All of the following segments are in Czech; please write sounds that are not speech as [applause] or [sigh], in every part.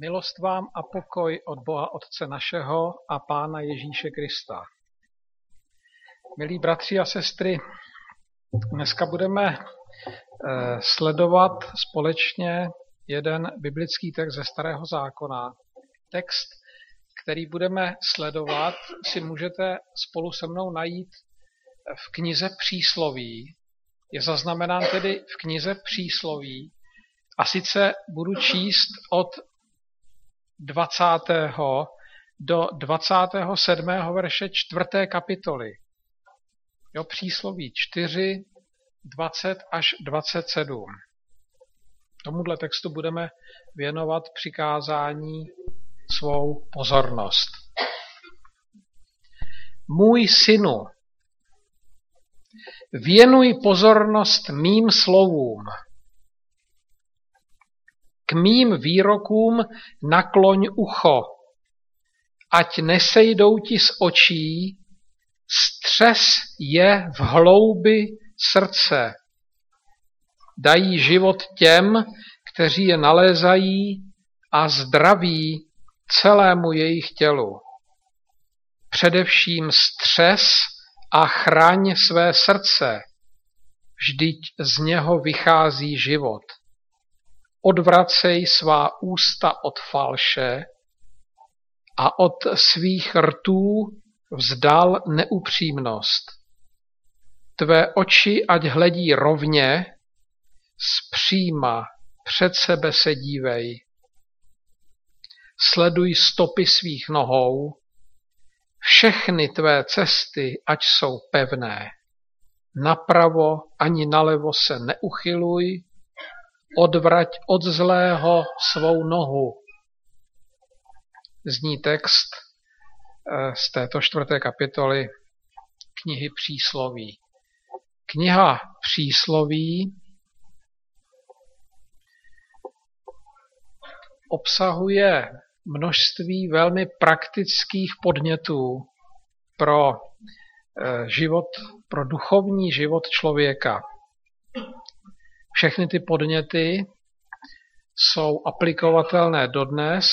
Milost vám a pokoj od Boha Otce našeho a Pána Ježíše Krista. Milí bratři a sestry, dneska budeme eh, sledovat společně jeden biblický text ze Starého zákona. Text, který budeme sledovat, si můžete spolu se mnou najít v knize Přísloví. Je zaznamenán tedy v knize Přísloví a sice budu číst od 20. do 27. verše 4. kapitoly. Jo, přísloví 4, 20 až 27. Tomuhle textu budeme věnovat přikázání svou pozornost. Můj synu, věnuj pozornost mým slovům, k mým výrokům nakloň ucho, ať nesejdou ti z očí, střes je v hloubi srdce. Dají život těm, kteří je nalézají a zdraví celému jejich tělu. Především střes a chraň své srdce, vždyť z něho vychází život odvracej svá ústa od falše a od svých rtů vzdal neupřímnost. Tvé oči ať hledí rovně, zpříma před sebe se dívej. Sleduj stopy svých nohou, všechny tvé cesty ať jsou pevné. Napravo ani nalevo se neuchyluj, Odvrať od zlého svou nohu. Zní text eh, z této čtvrté kapitoly knihy Přísloví. Kniha Přísloví obsahuje množství velmi praktických podnětů pro eh, život, pro duchovní život člověka. Všechny ty podněty jsou aplikovatelné dodnes,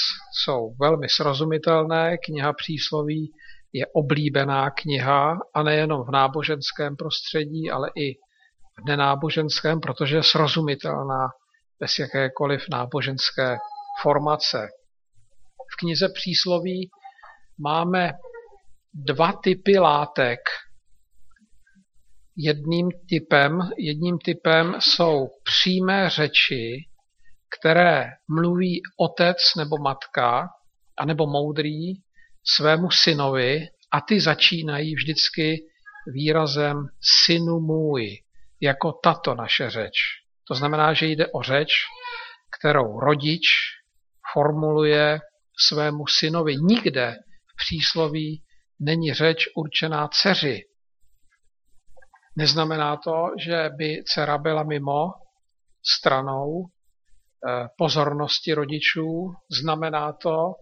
jsou velmi srozumitelné. Kniha přísloví je oblíbená kniha a nejenom v náboženském prostředí, ale i v nenáboženském, protože je srozumitelná bez jakékoliv náboženské formace. V knize přísloví máme dva typy látek, Jedním typem, jedním typem jsou přímé řeči, které mluví otec nebo matka, anebo moudrý svému synovi a ty začínají vždycky výrazem synu můj, jako tato naše řeč. To znamená, že jde o řeč, kterou rodič formuluje svému synovi. Nikde v přísloví není řeč určená dceři, Neznamená to, že by dcera byla mimo stranou eh, pozornosti rodičů. Znamená to,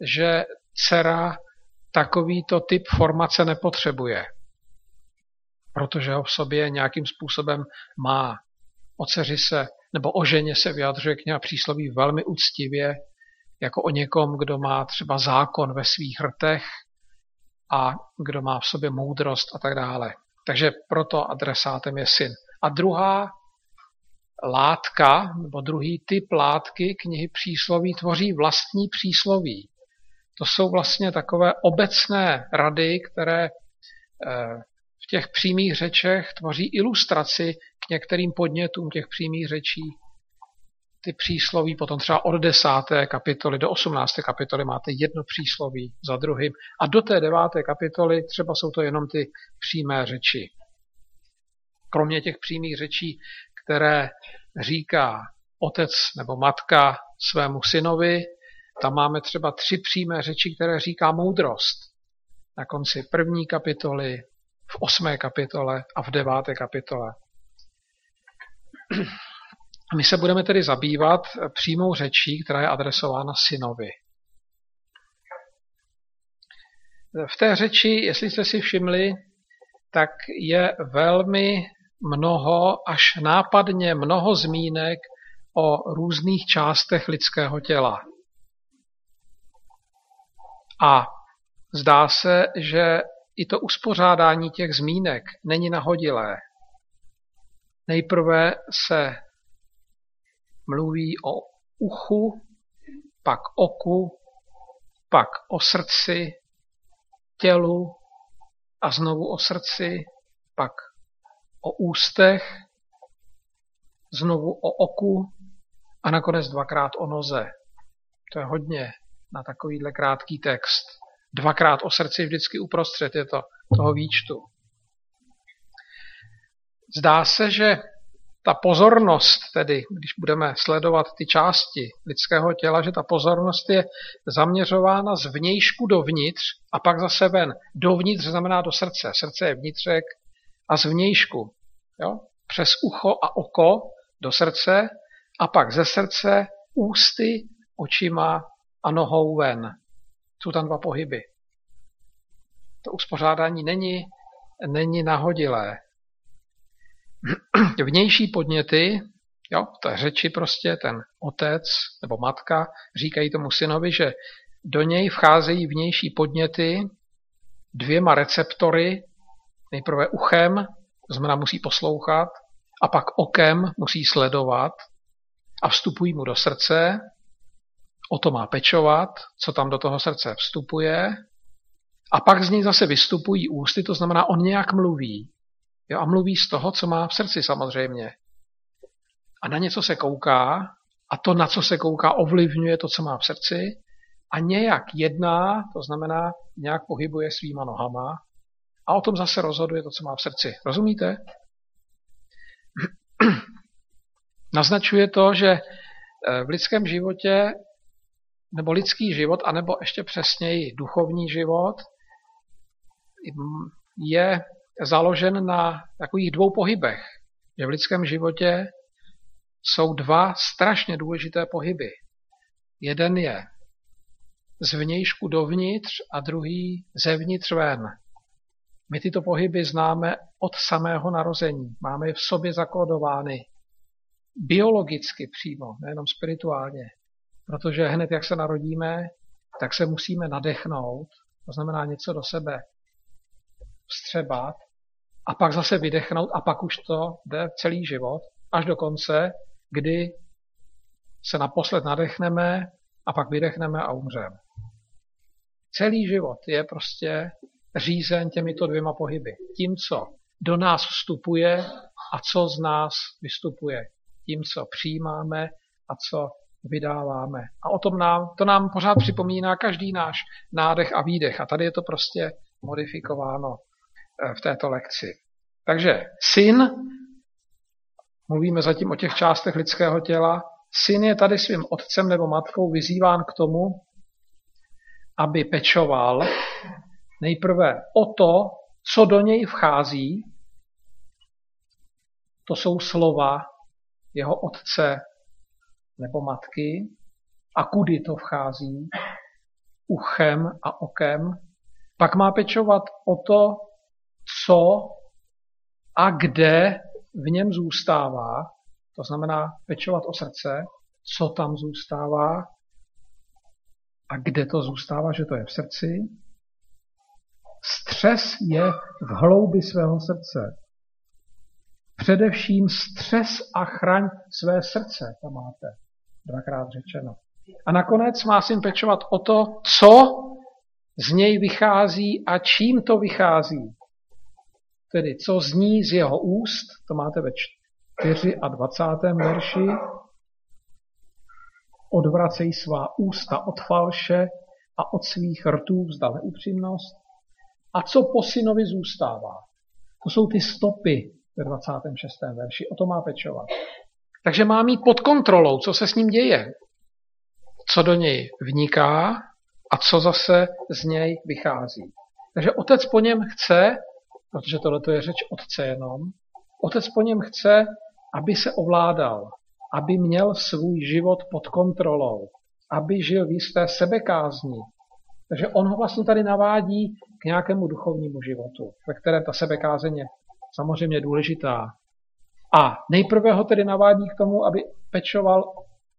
že dcera takovýto typ formace nepotřebuje, protože ho v sobě nějakým způsobem má. O dceři se, nebo o ženě se vyjadřuje kniha přísloví velmi úctivě, jako o někom, kdo má třeba zákon ve svých hrtech a kdo má v sobě moudrost a tak dále. Takže proto adresátem je syn. A druhá látka, nebo druhý typ látky knihy přísloví tvoří vlastní přísloví. To jsou vlastně takové obecné rady, které eh, v těch přímých řečech tvoří ilustraci k některým podnětům těch přímých řečí ty přísloví, potom třeba od 10. kapitoly do 18. kapitoly máte jedno přísloví za druhým a do té 9. kapitoly třeba jsou to jenom ty přímé řeči. Kromě těch přímých řečí, které říká otec nebo matka svému synovi, tam máme třeba tři přímé řeči, které říká moudrost. Na konci první kapitoly, v osmé kapitole a v deváté kapitole. My se budeme tedy zabývat přímou řečí, která je adresována synovi. V té řeči, jestli jste si všimli, tak je velmi mnoho, až nápadně mnoho zmínek o různých částech lidského těla. A zdá se, že i to uspořádání těch zmínek není nahodilé. Nejprve se mluví o uchu, pak oku, pak o srdci, tělu a znovu o srdci, pak o ústech, znovu o oku a nakonec dvakrát o noze. To je hodně na takovýhle krátký text. Dvakrát o srdci vždycky uprostřed je to toho výčtu. Zdá se, že ta pozornost, tedy když budeme sledovat ty části lidského těla, že ta pozornost je zaměřována z vnějšku dovnitř a pak zase ven. Dovnitř znamená do srdce. Srdce je vnitřek a z vnějšku. Jo? Přes ucho a oko do srdce a pak ze srdce ústy, očima a nohou ven. Jsou tam dva pohyby. To uspořádání není, není nahodilé. Vnější podněty, jo, to řeči prostě, ten otec nebo matka říkají tomu synovi, že do něj vcházejí vnější podněty dvěma receptory, nejprve uchem, znamená musí poslouchat, a pak okem musí sledovat a vstupují mu do srdce, o to má pečovat, co tam do toho srdce vstupuje, a pak z něj zase vystupují ústy, to znamená, on nějak mluví. Jo, a mluví z toho, co má v srdci samozřejmě. A na něco se kouká, a to, na co se kouká, ovlivňuje to, co má v srdci, a nějak jedná, to znamená, nějak pohybuje svýma nohama, a o tom zase rozhoduje to, co má v srdci. Rozumíte? [clears throat] Naznačuje to, že eh, v lidském životě, nebo lidský život, anebo ještě přesněji duchovní život, je založen na takových dvou pohybech. Že v lidském životě jsou dva strašně důležité pohyby. Jeden je zvnějšku dovnitř a druhý zevnitř ven. My tyto pohyby známe od samého narození. Máme je v sobě zakódovány. Biologicky přímo, nejenom spirituálně. Protože hned, jak se narodíme, tak se musíme nadechnout, to znamená něco do sebe vstřebat a pak zase vydechnout a pak už to jde celý život až do konce, kdy se naposled nadechneme a pak vydechneme a umřeme. Celý život je prostě řízen těmito dvěma pohyby. Tím, co do nás vstupuje a co z nás vystupuje. Tím, co přijímáme a co vydáváme. A o tom nám, to nám pořád připomíná každý náš nádech a výdech. A tady je to prostě modifikováno v této lekci. Takže syn, mluvíme zatím o těch částech lidského těla, syn je tady svým otcem nebo matkou vyzýván k tomu, aby pečoval nejprve o to, co do něj vchází, to jsou slova jeho otce nebo matky, a kudy to vchází, uchem a okem. Pak má pečovat o to, co a kde v něm zůstává, to znamená pečovat o srdce, co tam zůstává a kde to zůstává, že to je v srdci. Stres je v hloubi svého srdce. Především stres a chraň své srdce, to máte dvakrát řečeno. A nakonec má syn pečovat o to, co z něj vychází a čím to vychází. Tedy co zní z jeho úst, to máte ve 24. verši, odvracej svá ústa od falše a od svých rtů vzdal neupřímnost. A co po synovi zůstává? To jsou ty stopy ve 26. verši. O to má pečovat. Takže má mít pod kontrolou, co se s ním děje. Co do něj vniká a co zase z něj vychází. Takže otec po něm chce, protože tohle je řeč otce jenom. Otec po něm chce, aby se ovládal, aby měl svůj život pod kontrolou, aby žil v jisté sebekázni. Takže on ho vlastně tady navádí k nějakému duchovnímu životu, ve kterém ta sebekázeň je samozřejmě důležitá. A nejprve ho tedy navádí k tomu, aby pečoval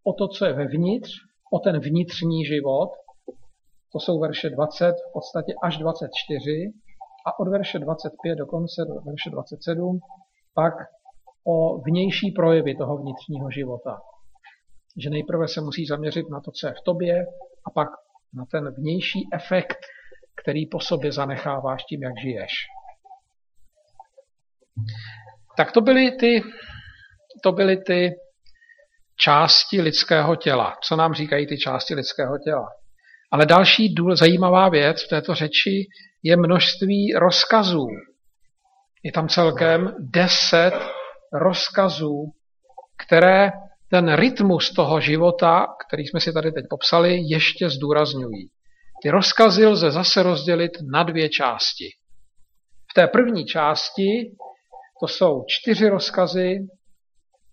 o to, co je vevnitř, o ten vnitřní život, to jsou verše 20 v podstatě až 24 a od verše 25 do konce, do verše 27, pak o vnější projevy toho vnitřního života. Že nejprve se musí zaměřit na to, co je v tobě a pak na ten vnější efekt, který po sobě zanecháváš tím, jak žiješ. Tak to byly ty, to byly ty části lidského těla. Co nám říkají ty části lidského těla? Ale další důl, zajímavá věc v této řeči je množství rozkazů. Je tam celkem deset rozkazů, které ten rytmus toho života, který jsme si tady teď popsali, ještě zdůrazňují. Ty rozkazy lze zase rozdělit na dvě části. V té první části to jsou čtyři rozkazy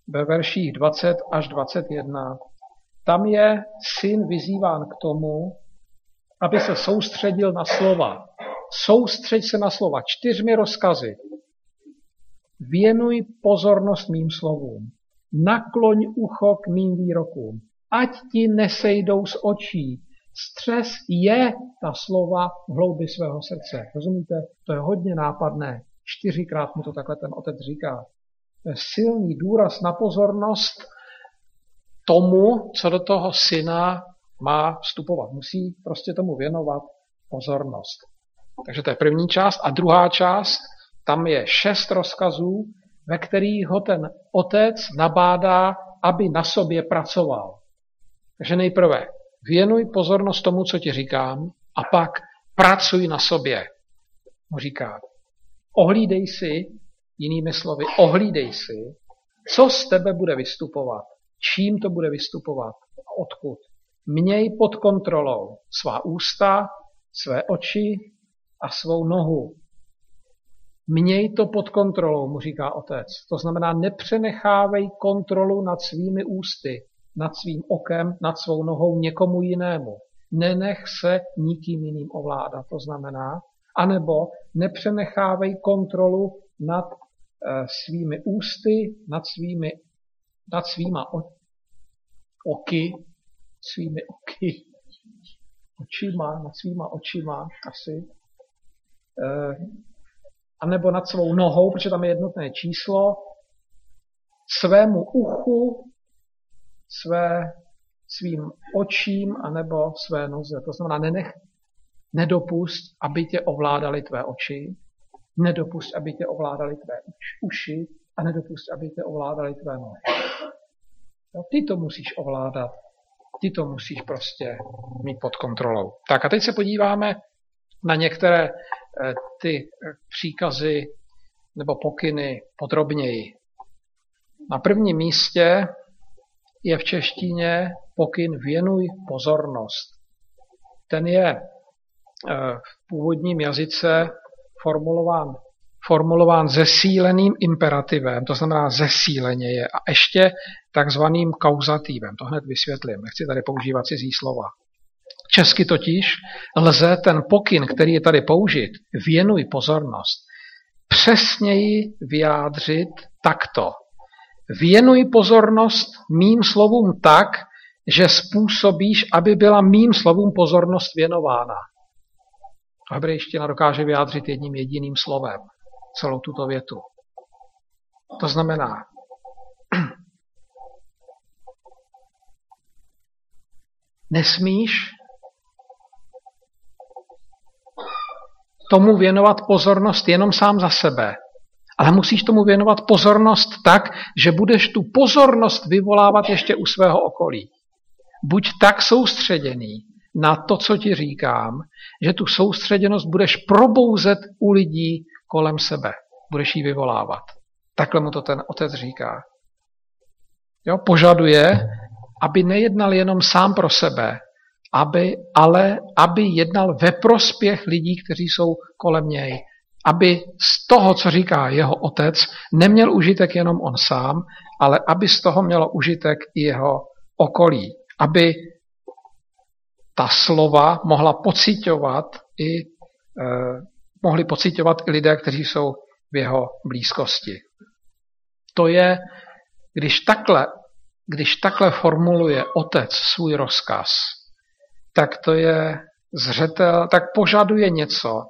ve verších 20 až 21. Tam je syn vyzýván k tomu, aby se soustředil na slova. Soustřeď se na slova čtyřmi rozkazy. Věnuj pozornost mým slovům. Nakloň ucho k mým výrokům. Ať ti nesejdou z očí. Střes je ta slova v hloubi svého srdce. Rozumíte? To je hodně nápadné. Čtyřikrát mu to takhle ten otec říká. To je silný důraz na pozornost tomu, co do toho syna má vstupovat. Musí prostě tomu věnovat pozornost. Takže to je první část. A druhá část, tam je šest rozkazů, ve kterých ho ten otec nabádá, aby na sobě pracoval. Takže nejprve věnuj pozornost tomu, co ti říkám, a pak pracuj na sobě. Mu říká, ohlídej si, jinými slovy, ohlídej si, co z tebe bude vystupovat, čím to bude vystupovat a odkud. Měj pod kontrolou svá ústa, své oči a svou nohu. Měj to pod kontrolou, mu říká otec. To znamená, nepřenechávej kontrolu nad svými ústy, nad svým okem, nad svou nohou někomu jinému. Nenech se nikým jiným ovládat. To znamená, anebo nepřenechávej kontrolu nad e, svými ústy, nad svými, nad svýma oky, svými oky, očima, nad svýma očima asi, e, anebo nad svou nohou, protože tam je jednotné číslo, svému uchu, své, svým očím, anebo své noze. To znamená, nenech, nedopust, aby tě ovládali tvé oči, nedopust, aby tě ovládali tvé uši a nedopust, aby tě ovládali tvé nohy. No, ty to musíš ovládat ty to musíš prostě mít pod kontrolou. Tak a teď se podíváme na některé eh, ty eh, příkazy nebo pokyny podrobněji. Na prvním místě je v češtině pokyn věnuj pozornost. Ten je eh, v původním jazyce formulován formulován zesíleným imperativem, to znamená zesíleně je, a ještě takzvaným kauzativem. To hned vysvětlím, nechci tady používat cizí slova. Česky totiž lze ten pokyn, který je tady použit, věnuj pozornost, přesněji vyjádřit takto. Věnuj pozornost mým slovům tak, že způsobíš, aby byla mým slovům pozornost věnována. Hebrejština dokáže vyjádřit jedním jediným slovem celou tuto větu. To znamená, [clears throat] nesmíš tomu věnovat pozornost jenom sám za sebe, ale musíš tomu věnovat pozornost tak, že budeš tu pozornost vyvolávat ještě u svého okolí. Buď tak soustředěný na to, co ti říkám, že tu soustředěnost budeš probouzet u lidí kolem sebe. Budeš ji vyvolávat. Takhle mu to ten otec říká. Jo, požaduje, aby nejednal jenom sám pro sebe, aby, ale aby jednal ve prospěch lidí, kteří jsou kolem něj. Aby z toho, co říká jeho otec, neměl užitek jenom on sám, ale aby z toho mělo užitek i jeho okolí. Aby ta slova mohla pocitovat i e, mohli pocitovat i lidé, kteří jsou v jeho blízkosti. To je, když takhle, když takhle formuluje otec svůj rozkaz, tak to je zřetel, tak požaduje něco,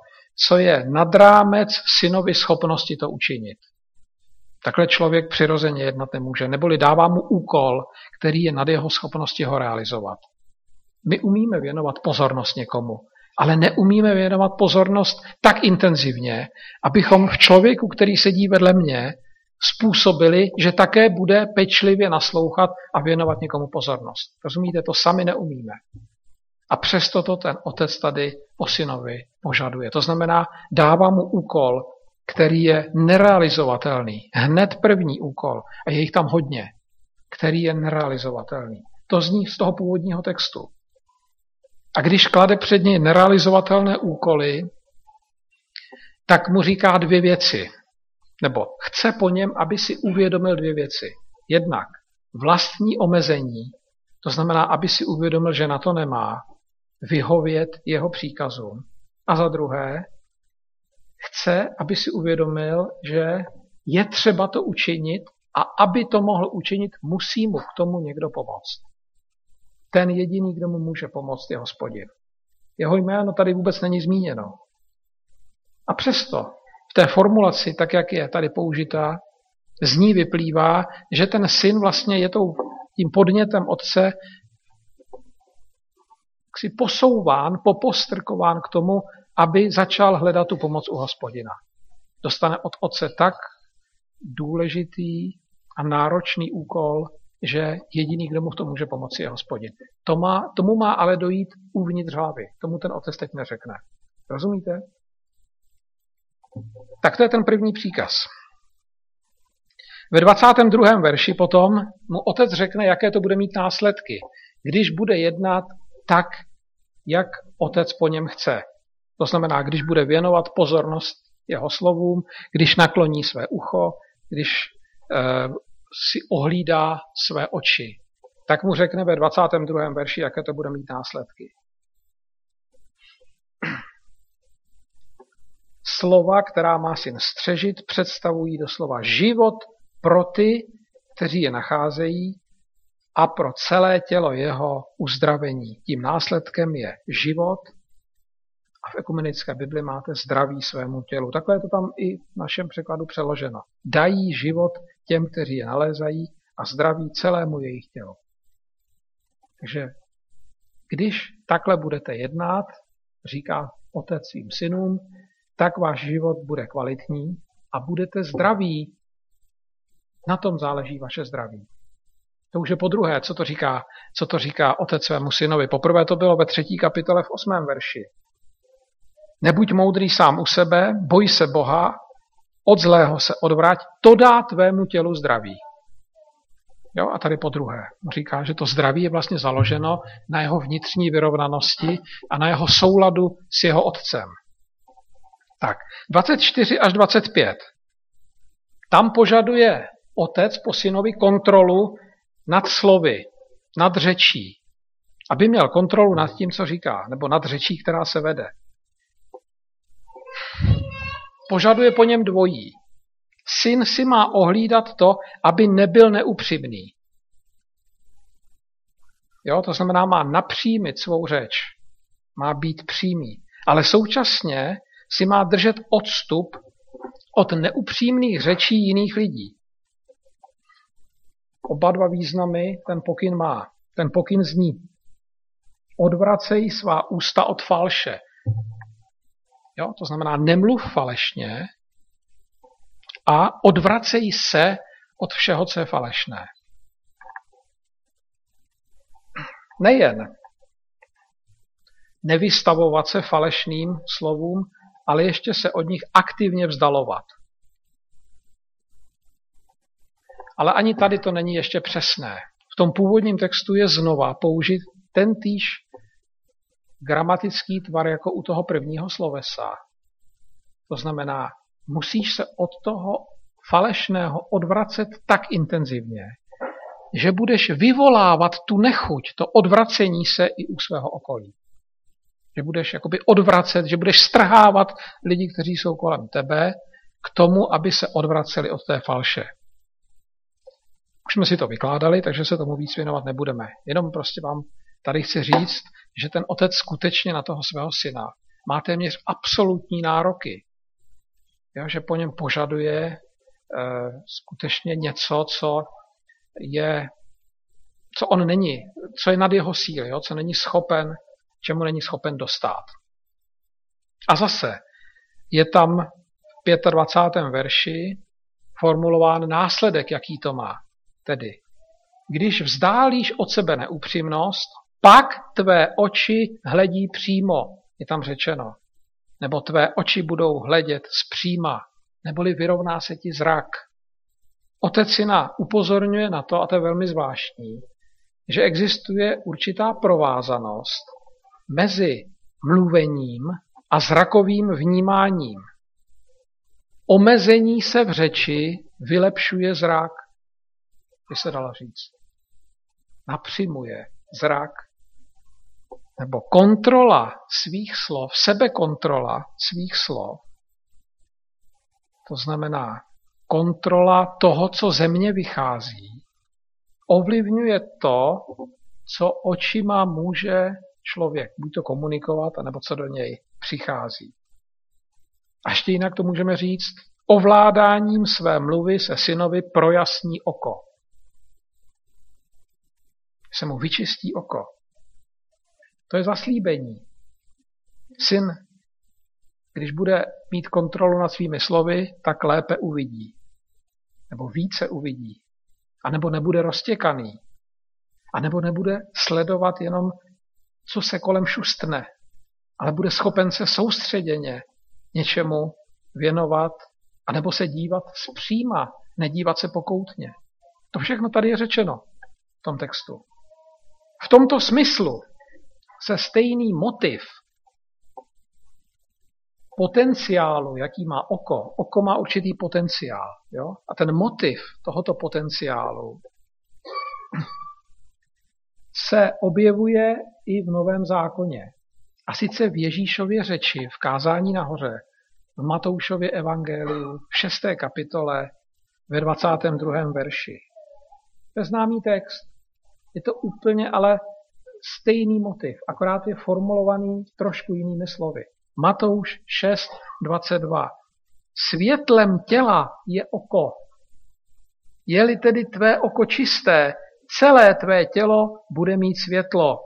co je nad rámec synovi schopnosti to učinit. Takhle člověk přirozeně jednat nemůže, neboli dává mu úkol, který je nad jeho schopnosti ho realizovat. My umíme věnovat pozornost někomu, ale neumíme věnovat pozornost tak intenzivně, abychom v člověku, který sedí vedle mě, způsobili, že také bude pečlivě naslouchat a věnovat někomu pozornost. Rozumíte, to sami neumíme. A přesto to ten otec tady po synovi požaduje. To znamená, dává mu úkol, který je nerealizovatelný. Hned první úkol, a je jich tam hodně, který je nerealizovatelný. To zní z toho původního textu. A když klade před něj nerealizovatelné úkoly, tak mu říká dvě věci. Nebo chce po něm, aby si uvědomil dvě věci. Jednak vlastní omezení, to znamená, aby si uvědomil, že na to nemá, vyhovět jeho příkazům. A za druhé, chce, aby si uvědomil, že je třeba to učinit a aby to mohl učinit, musí mu k tomu někdo pomoct. Ten jediný, kdo mu může pomoct, je hospodin. Jeho jméno tady vůbec není zmíněno. A přesto v té formulaci, tak jak je tady použitá, z ní vyplývá, že ten syn vlastně je tou, tím podnětem otce si posouván, popostrkován k tomu, aby začal hledat tu pomoc u hospodina. Dostane od otce tak důležitý a náročný úkol, že jediný, kdo mu v tom může pomoci, je hospodin. To má, tomu má ale dojít uvnitř hlavy. Tomu ten otec teď neřekne. Rozumíte? Tak to je ten první příkaz. Ve 22. verši potom mu otec řekne, jaké to bude mít následky, když bude jednat tak, jak otec po něm chce. To znamená, když bude věnovat pozornost jeho slovům, když nakloní své ucho, když e, si ohlídá své oči. Tak mu řekne ve 22. verši, jaké to bude mít následky. Slova, která má syn střežit, představují doslova život pro ty, kteří je nacházejí a pro celé tělo jeho uzdravení. Tím následkem je život a v ekumenické Bibli máte zdraví svému tělu. Takhle je to tam i v našem překladu přeloženo. Dají život těm, kteří je nalézají a zdraví celému jejich tělu. Takže když takhle budete jednat, říká otec svým synům, tak váš život bude kvalitní a budete zdraví. Na tom záleží vaše zdraví. To už je po druhé, co to říká, co to říká otec svému synovi. Poprvé to bylo ve třetí kapitole v osmém verši. Nebuď moudrý sám u sebe, boj se Boha, od zlého se odvrať, to dá tvému tělu zdraví. Jo, a tady po druhé. Říká, že to zdraví je vlastně založeno na jeho vnitřní vyrovnanosti a na jeho souladu s jeho otcem. Tak, 24 až 25. Tam požaduje otec po synovi kontrolu nad slovy, nad řečí, aby měl kontrolu nad tím, co říká, nebo nad řečí, která se vede. Požaduje po něm dvojí. Syn si má ohlídat to, aby nebyl neupřímný. Jo, to znamená, má napřímit svou řeč. Má být přímý. Ale současně si má držet odstup od neupřímných řečí jiných lidí. Oba dva významy ten pokyn má. Ten pokyn zní. Odvracej svá ústa od falše. Jo, to znamená, nemluv falešně a odvracej se od všeho, co je falešné. Nejen nevystavovat se falešným slovům, ale ještě se od nich aktivně vzdalovat. Ale ani tady to není ještě přesné. V tom původním textu je znova použit ten týž gramatický tvar jako u toho prvního slovesa. To znamená, musíš se od toho falešného odvracet tak intenzivně, že budeš vyvolávat tu nechuť, to odvracení se i u svého okolí. Že budeš jakoby odvracet, že budeš strhávat lidi, kteří jsou kolem tebe, k tomu, aby se odvraceli od té falše. Už jsme si to vykládali, takže se tomu víc věnovat nebudeme. Jenom prostě vám tady chci říct, že ten otec skutečně na toho svého syna má téměř absolutní nároky. Jo, že po něm požaduje e, skutečně něco, co je, co on není, co je nad jeho síly, jo, co není schopen, čemu není schopen dostat. A zase je tam v 25. verši formulován následek, jaký to má. Tedy, když vzdálíš od sebe neupřímnost, pak tvé oči hledí přímo, je tam řečeno. Nebo tvé oči budou hledět zpříma, neboli vyrovná se ti zrak. Otec syna upozorňuje na to, a to je velmi zvláštní, že existuje určitá provázanost mezi mluvením a zrakovým vnímáním. Omezení se v řeči vylepšuje zrak, by se dala říct. Napřimuje zrak. Nebo kontrola svých slov, sebekontrola svých slov, to znamená kontrola toho, co ze mě vychází, ovlivňuje to, co očima může člověk buď to komunikovat, anebo co do něj přichází. A ještě jinak to můžeme říct, ovládáním své mluvy se synovi projasní oko. Se mu vyčistí oko. To je zaslíbení. Syn, když bude mít kontrolu nad svými slovy, tak lépe uvidí. Nebo více uvidí. A nebo nebude roztěkaný. A nebo nebude sledovat jenom, co se kolem šustne, ale bude schopen se soustředěně něčemu věnovat, anebo se dívat zpříma, nedívat se pokoutně. To všechno tady je řečeno v tom textu. V tomto smyslu se stejný motiv potenciálu, jaký má oko, oko má určitý potenciál, jo? a ten motiv tohoto potenciálu se objevuje i v Novém zákoně. A sice v Ježíšově řeči, v kázání nahoře, v Matoušově evangeliu, v 6. kapitole, ve 22. verši. To je známý text. Je to úplně ale stejný motiv, akorát je formulovaný trošku jinými slovy. Matouš 6, 22. Světlem těla je oko. Je-li tedy tvé oko čisté, celé tvé tělo bude mít světlo.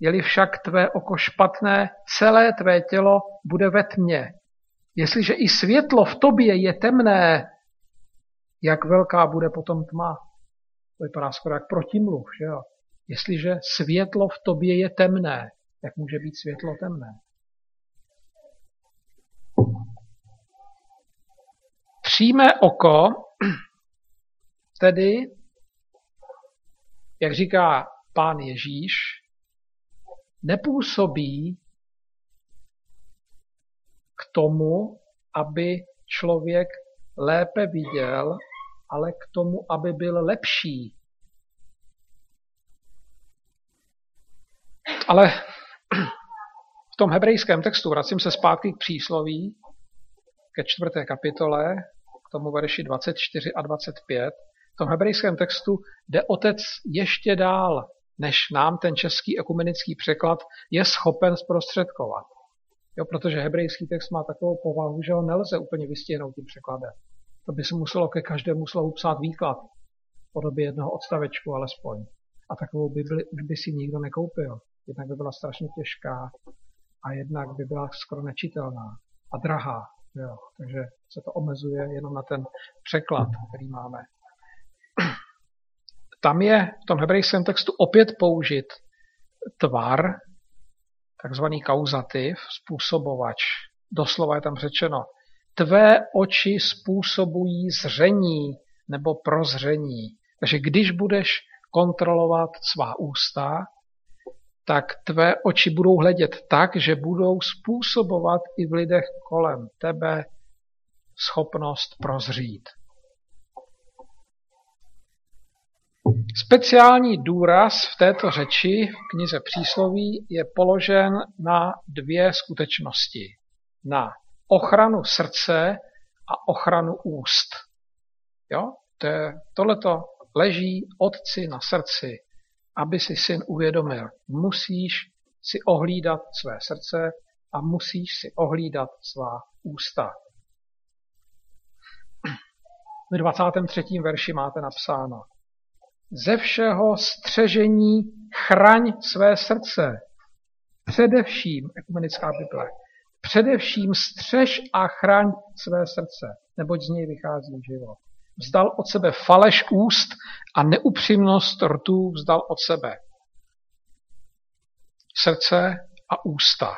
Je-li však tvé oko špatné, celé tvé tělo bude ve tmě. Jestliže i světlo v tobě je temné, jak velká bude potom tma? To vypadá skoro jak protimluv, že jo? Jestliže světlo v tobě je temné, jak může být světlo temné? Přímé oko, tedy, jak říká pán Ježíš, nepůsobí k tomu, aby člověk lépe viděl, ale k tomu, aby byl lepší. Ale v tom hebrejském textu, vracím se zpátky k přísloví, ke čtvrté kapitole, k tomu verši 24 a 25, v tom hebrejském textu jde otec ještě dál, než nám ten český ekumenický překlad je schopen zprostředkovat. Jo, protože hebrejský text má takovou povahu, že ho nelze úplně vystihnout tím překladem. To by se muselo ke každému slovu psát výklad v podobě jednoho odstavečku alespoň. A takovou Bibli už by si nikdo nekoupil. Jednak by byla strašně těžká a jednak by byla skoro nečitelná a drahá. Jo. Takže se to omezuje jenom na ten překlad, který máme. Tam je v tom hebrejském textu opět použit tvar, takzvaný kauzativ, způsobovač. Doslova je tam řečeno, tvé oči způsobují zření nebo prozření. Takže když budeš kontrolovat svá ústa, tak tvé oči budou hledět tak, že budou způsobovat i v lidech kolem tebe schopnost prozřít. Speciální důraz v této řeči v knize přísloví je položen na dvě skutečnosti. Na ochranu srdce a ochranu úst. Jo? To je, tohleto leží otci na srdci, aby si syn uvědomil. Musíš si ohlídat své srdce a musíš si ohlídat svá ústa. V 23. verši máte napsáno. Ze všeho střežení chraň své srdce. Především, ekumenická Bible, především střež a chraň své srdce, neboť z něj vychází život. Vzdal od sebe faleš úst a neupřímnost rtů vzdal od sebe. Srdce a ústa.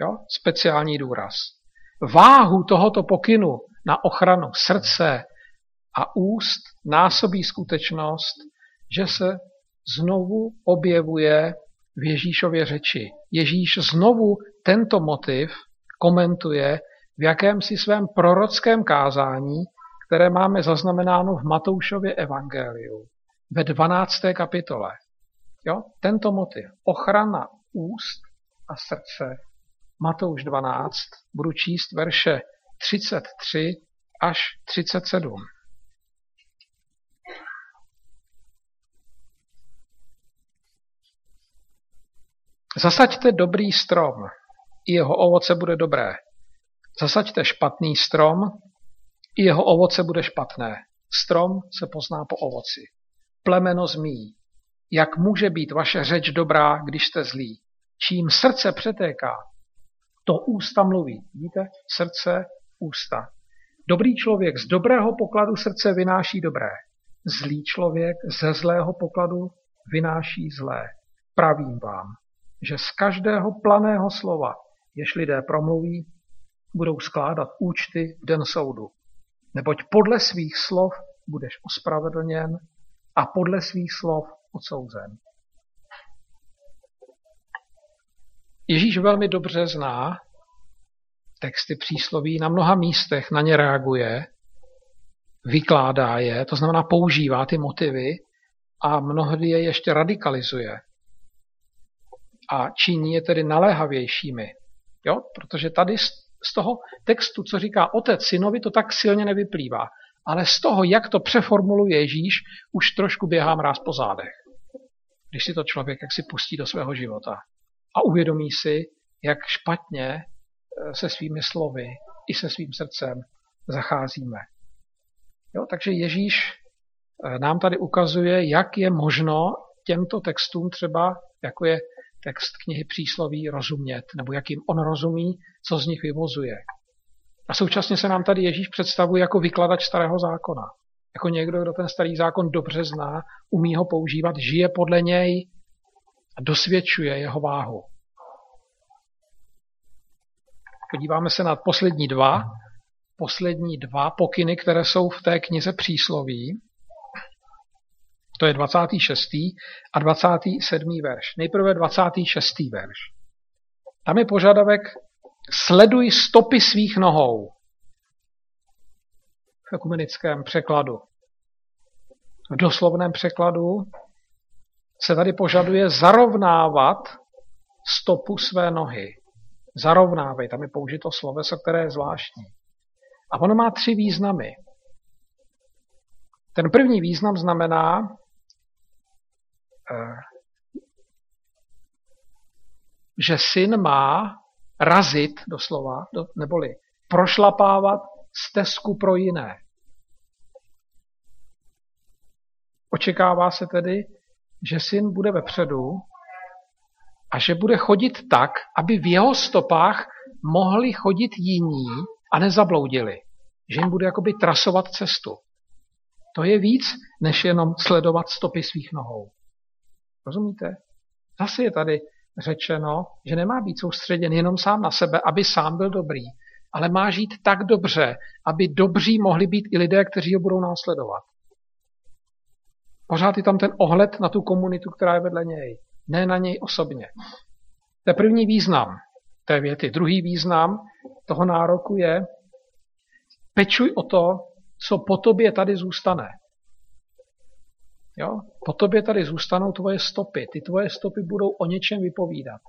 Jo? Speciální důraz. Váhu tohoto pokynu na ochranu srdce a úst násobí skutečnost, že se znovu objevuje v Ježíšově řeči. Ježíš znovu tento motiv komentuje v jakémsi svém prorockém kázání, které máme zaznamenáno v Matoušově evangeliu ve 12. kapitole. Jo? Tento motiv, ochrana úst a srdce, Matouš 12, budu číst verše 33 až 37. Zasaďte dobrý strom, i jeho ovoce bude dobré. Zasaďte špatný strom, i jeho ovoce bude špatné. Strom se pozná po ovoci. Plemeno zmí. Jak může být vaše řeč dobrá, když jste zlí? Čím srdce přetéká, to ústa mluví. Vidíte? Srdce, ústa. Dobrý člověk z dobrého pokladu srdce vynáší dobré. Zlý člověk ze zlého pokladu vynáší zlé. Pravím vám, že z každého planého slova, jež lidé promluví, budou skládat účty v den soudu. Neboť podle svých slov budeš ospravedlněn a podle svých slov odsouzen. Ježíš velmi dobře zná texty přísloví, na mnoha místech na ně reaguje, vykládá je, to znamená používá ty motivy a mnohdy je ještě radikalizuje a činí je tedy naléhavějšími. Jo? Protože tady z toho textu, co říká otec synovi, to tak silně nevyplývá. Ale z toho, jak to přeformuluje Ježíš, už trošku běhá mráz po zádech. Když si to člověk jak si pustí do svého života a uvědomí si, jak špatně eh, se svými slovy i se svým srdcem zacházíme. Jo, takže Ježíš eh, nám tady ukazuje, jak je možno těmto textům třeba, jako je text knihy přísloví rozumět, nebo jak jim on rozumí, co z nich vyvozuje. A současně se nám tady Ježíš představuje jako vykladač starého zákona. Jako někdo, kdo ten starý zákon dobře zná, umí ho používat, žije podle něj a dosvědčuje jeho váhu. Podíváme se na poslední dva, poslední dva pokyny, které jsou v té knize přísloví. To je 26. a 27. verš. Nejprve 26. verš. Tam je požadavek sleduj stopy svých nohou. V ekumenickém překladu. V doslovném překladu se tady požaduje zarovnávat stopu své nohy. Zarovnávej, tam je použito sloveso, které je zvláštní. A ono má tři významy. Ten první význam znamená, že syn má razit doslova, neboli prošlapávat stezku pro jiné. Očekává se tedy, že syn bude vepředu a že bude chodit tak, aby v jeho stopách mohli chodit jiní a nezabloudili. Že jim bude jakoby trasovat cestu. To je víc, než jenom sledovat stopy svých nohou. Rozumíte? Zase je tady řečeno, že nemá být soustředěn jenom sám na sebe, aby sám byl dobrý, ale má žít tak dobře, aby dobří mohli být i lidé, kteří ho budou následovat. Pořád je tam ten ohled na tu komunitu, která je vedle něj, ne na něj osobně. To je první význam té věty. Druhý význam toho nároku je, pečuj o to, co po tobě tady zůstane. Jo? Po tobě tady zůstanou tvoje stopy. Ty tvoje stopy budou o něčem vypovídat.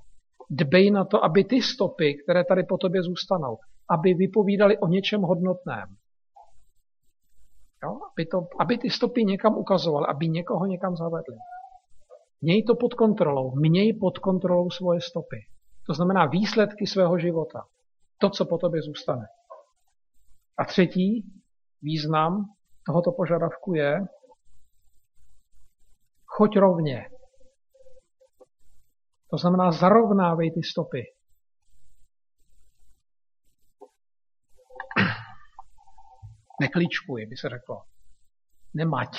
Dbej na to, aby ty stopy, které tady po tobě zůstanou, aby vypovídaly o něčem hodnotném. Jo? Aby, to, aby ty stopy někam ukazovaly, aby někoho někam zavedly. Měj to pod kontrolou. Měj pod kontrolou svoje stopy. To znamená výsledky svého života. To, co po tobě zůstane. A třetí význam tohoto požadavku je, choď rovně. To znamená, zarovnávej ty stopy. [clears throat] Neklíčkuj, by se řeklo. Nemať.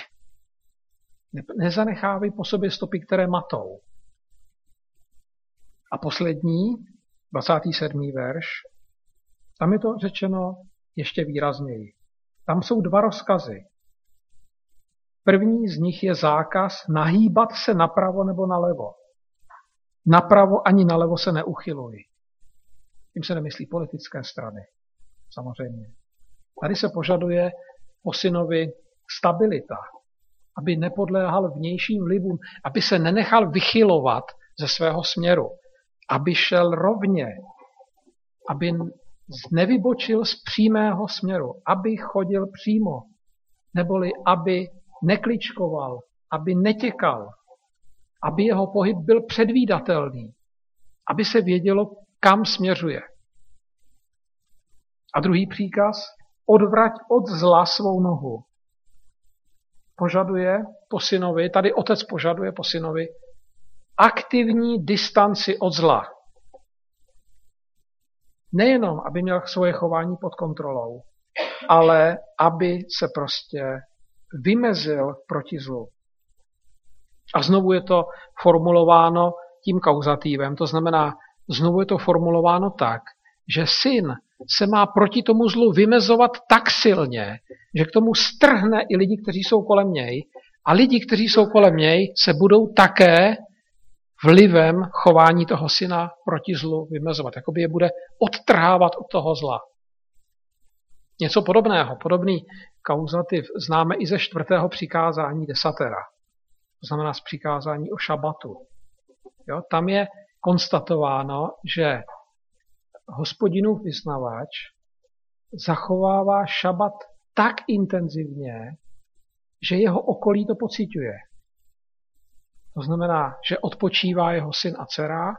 Ne, nezanechávej po sobě stopy, které matou. A poslední, 27. verš, tam je to řečeno ještě výrazněji. Tam jsou dva rozkazy. První z nich je zákaz nahýbat se napravo nebo nalevo. Napravo ani nalevo se neuchyluj. Tím se nemyslí politické strany, samozřejmě. Tady se požaduje po synovi stabilita, aby nepodléhal vnějším vlivům, aby se nenechal vychylovat ze svého směru, aby šel rovně, aby nevybočil z přímého směru, aby chodil přímo, neboli aby nekličkoval, aby netěkal, aby jeho pohyb byl předvídatelný, aby se vědělo, kam směřuje. A druhý příkaz, odvrať od zla svou nohu. Požaduje po synovi, tady otec požaduje po synovi, aktivní distanci od zla. Nejenom, aby měl svoje chování pod kontrolou, ale aby se prostě vymezil proti zlu. A znovu je to formulováno tím kauzatívem, to znamená, znovu je to formulováno tak, že syn se má proti tomu zlu vymezovat tak silně, že k tomu strhne i lidi, kteří jsou kolem něj a lidi, kteří jsou kolem něj, se budou také vlivem chování toho syna proti zlu vymezovat. Jakoby je bude odtrhávat od toho zla. Něco podobného, podobný kauzativ známe i ze čtvrtého přikázání desatera. To znamená z přikázání o šabatu. Jo, tam je konstatováno, že hospodinův vyznavač zachovává šabat tak intenzivně, že jeho okolí to pociťuje. To znamená, že odpočívá jeho syn a dcera,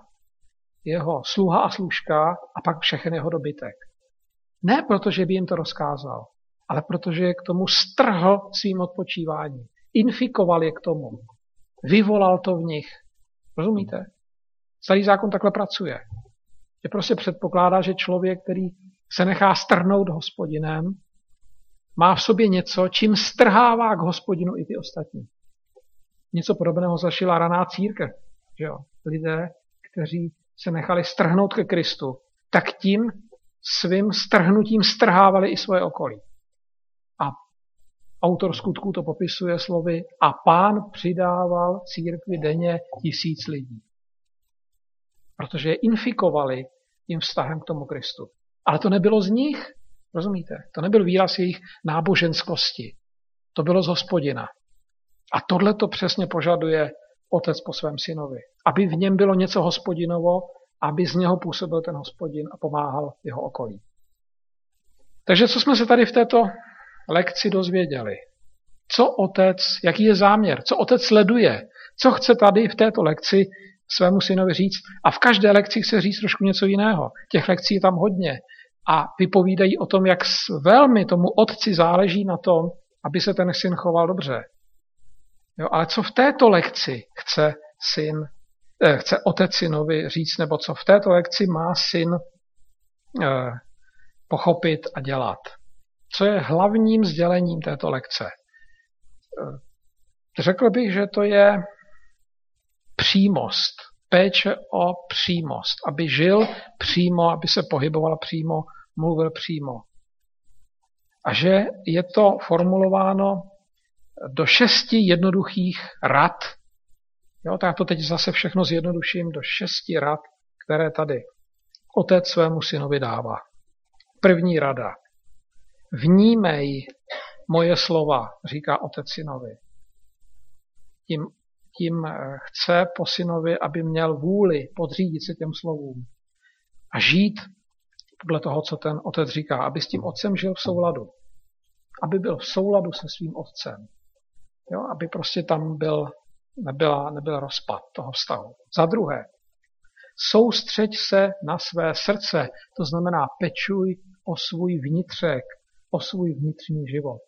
jeho sluha a služka a pak všechen jeho dobytek. Ne proto, že by jim to rozkázal, ale protože je k tomu strhl svým odpočíváním. Infikoval je k tomu. Vyvolal to v nich. Rozumíte? Starý zákon takhle pracuje. Je prostě předpokládá, že člověk, který se nechá strhnout hospodinem, má v sobě něco, čím strhává k hospodinu i ty ostatní. Něco podobného zašila raná církev. Že jo? Lidé, kteří se nechali strhnout ke Kristu, tak tím svým strhnutím strhávali i svoje okolí. A autor skutků to popisuje slovy a pán přidával církvi denně tisíc lidí. Protože je infikovali tím vztahem k tomu Kristu. Ale to nebylo z nich, rozumíte? To nebyl výraz jejich náboženskosti. To bylo z hospodina. A tohle to přesně požaduje otec po svém synovi. Aby v něm bylo něco hospodinovo, aby z něho působil ten hospodin a pomáhal jeho okolí. Takže co jsme se tady v této lekci dozvěděli? Co otec, jaký je záměr? Co otec sleduje? Co chce tady v této lekci svému synovi říct? A v každé lekci chce říct trošku něco jiného. Těch lekcí je tam hodně. A vypovídají o tom, jak velmi tomu otci záleží na tom, aby se ten syn choval dobře. Jo, ale co v této lekci chce syn, chce otec synovi říct, nebo co v této lekci má syn eh, pochopit a dělat? Co je hlavním sdělením této lekce? Eh, řekl bych, že to je přímost, péče o přímost, aby žil přímo, aby se pohyboval přímo, mluvil přímo. A že je to formulováno do šesti jednoduchých rad. Jo, tak to teď zase všechno zjednoduším do šesti rad, které tady otec svému synovi dává. První rada. Vnímej moje slova, říká otec synovi. Tím, tím eh, chce po synovi, aby měl vůli podřídit se těm slovům a žít podle toho, co ten otec říká, aby s tím otcem žil v souladu. Aby byl v souladu se svým otcem. Jo, aby prostě tam byl nebyla, nebyl rozpad toho vztahu. Za druhé, soustřeď se na své srdce, to znamená pečuj o svůj vnitřek, o svůj vnitřní život.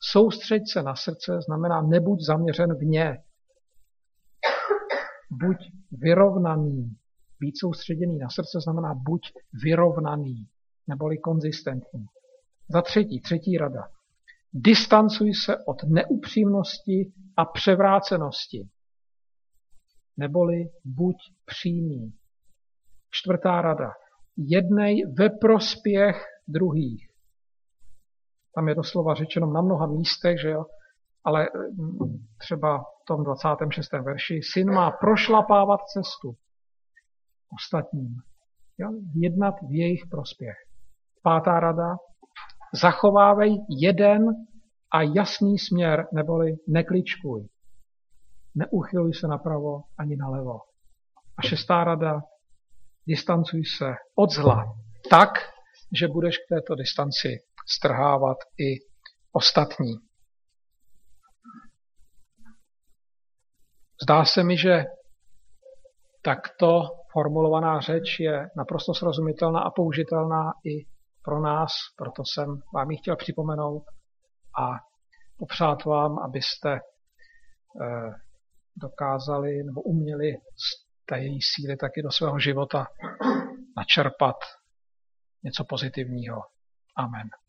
Soustřeď se na srdce znamená nebuď zaměřen v ně. Buď vyrovnaný. Být soustředěný na srdce znamená buď vyrovnaný, neboli konzistentní. Za třetí, třetí rada. Distancuj se od neupřímnosti a převrácenosti. Neboli buď přímý. Čtvrtá rada. Jednej ve prospěch druhých. Tam je doslova řečeno na mnoha místech, že jo, ale mm, třeba v tom 26. verši, syn má prošlapávat cestu ostatním. Jo? Jednat v jejich prospěch. Pátá rada, zachovávej jeden a jasný směr, neboli nekličkuj. Neuchyluj se napravo ani nalevo. A šestá rada, distancuj se od zla tak, že budeš k této distanci strhávat i ostatní. Zdá se mi, že takto formulovaná řeč je naprosto srozumitelná a použitelná i pro nás, proto jsem vám ji chtěl připomenout a popřát vám, abyste eh, dokázali nebo uměli z té její síly taky do svého života načerpat něco pozitivního. Amen.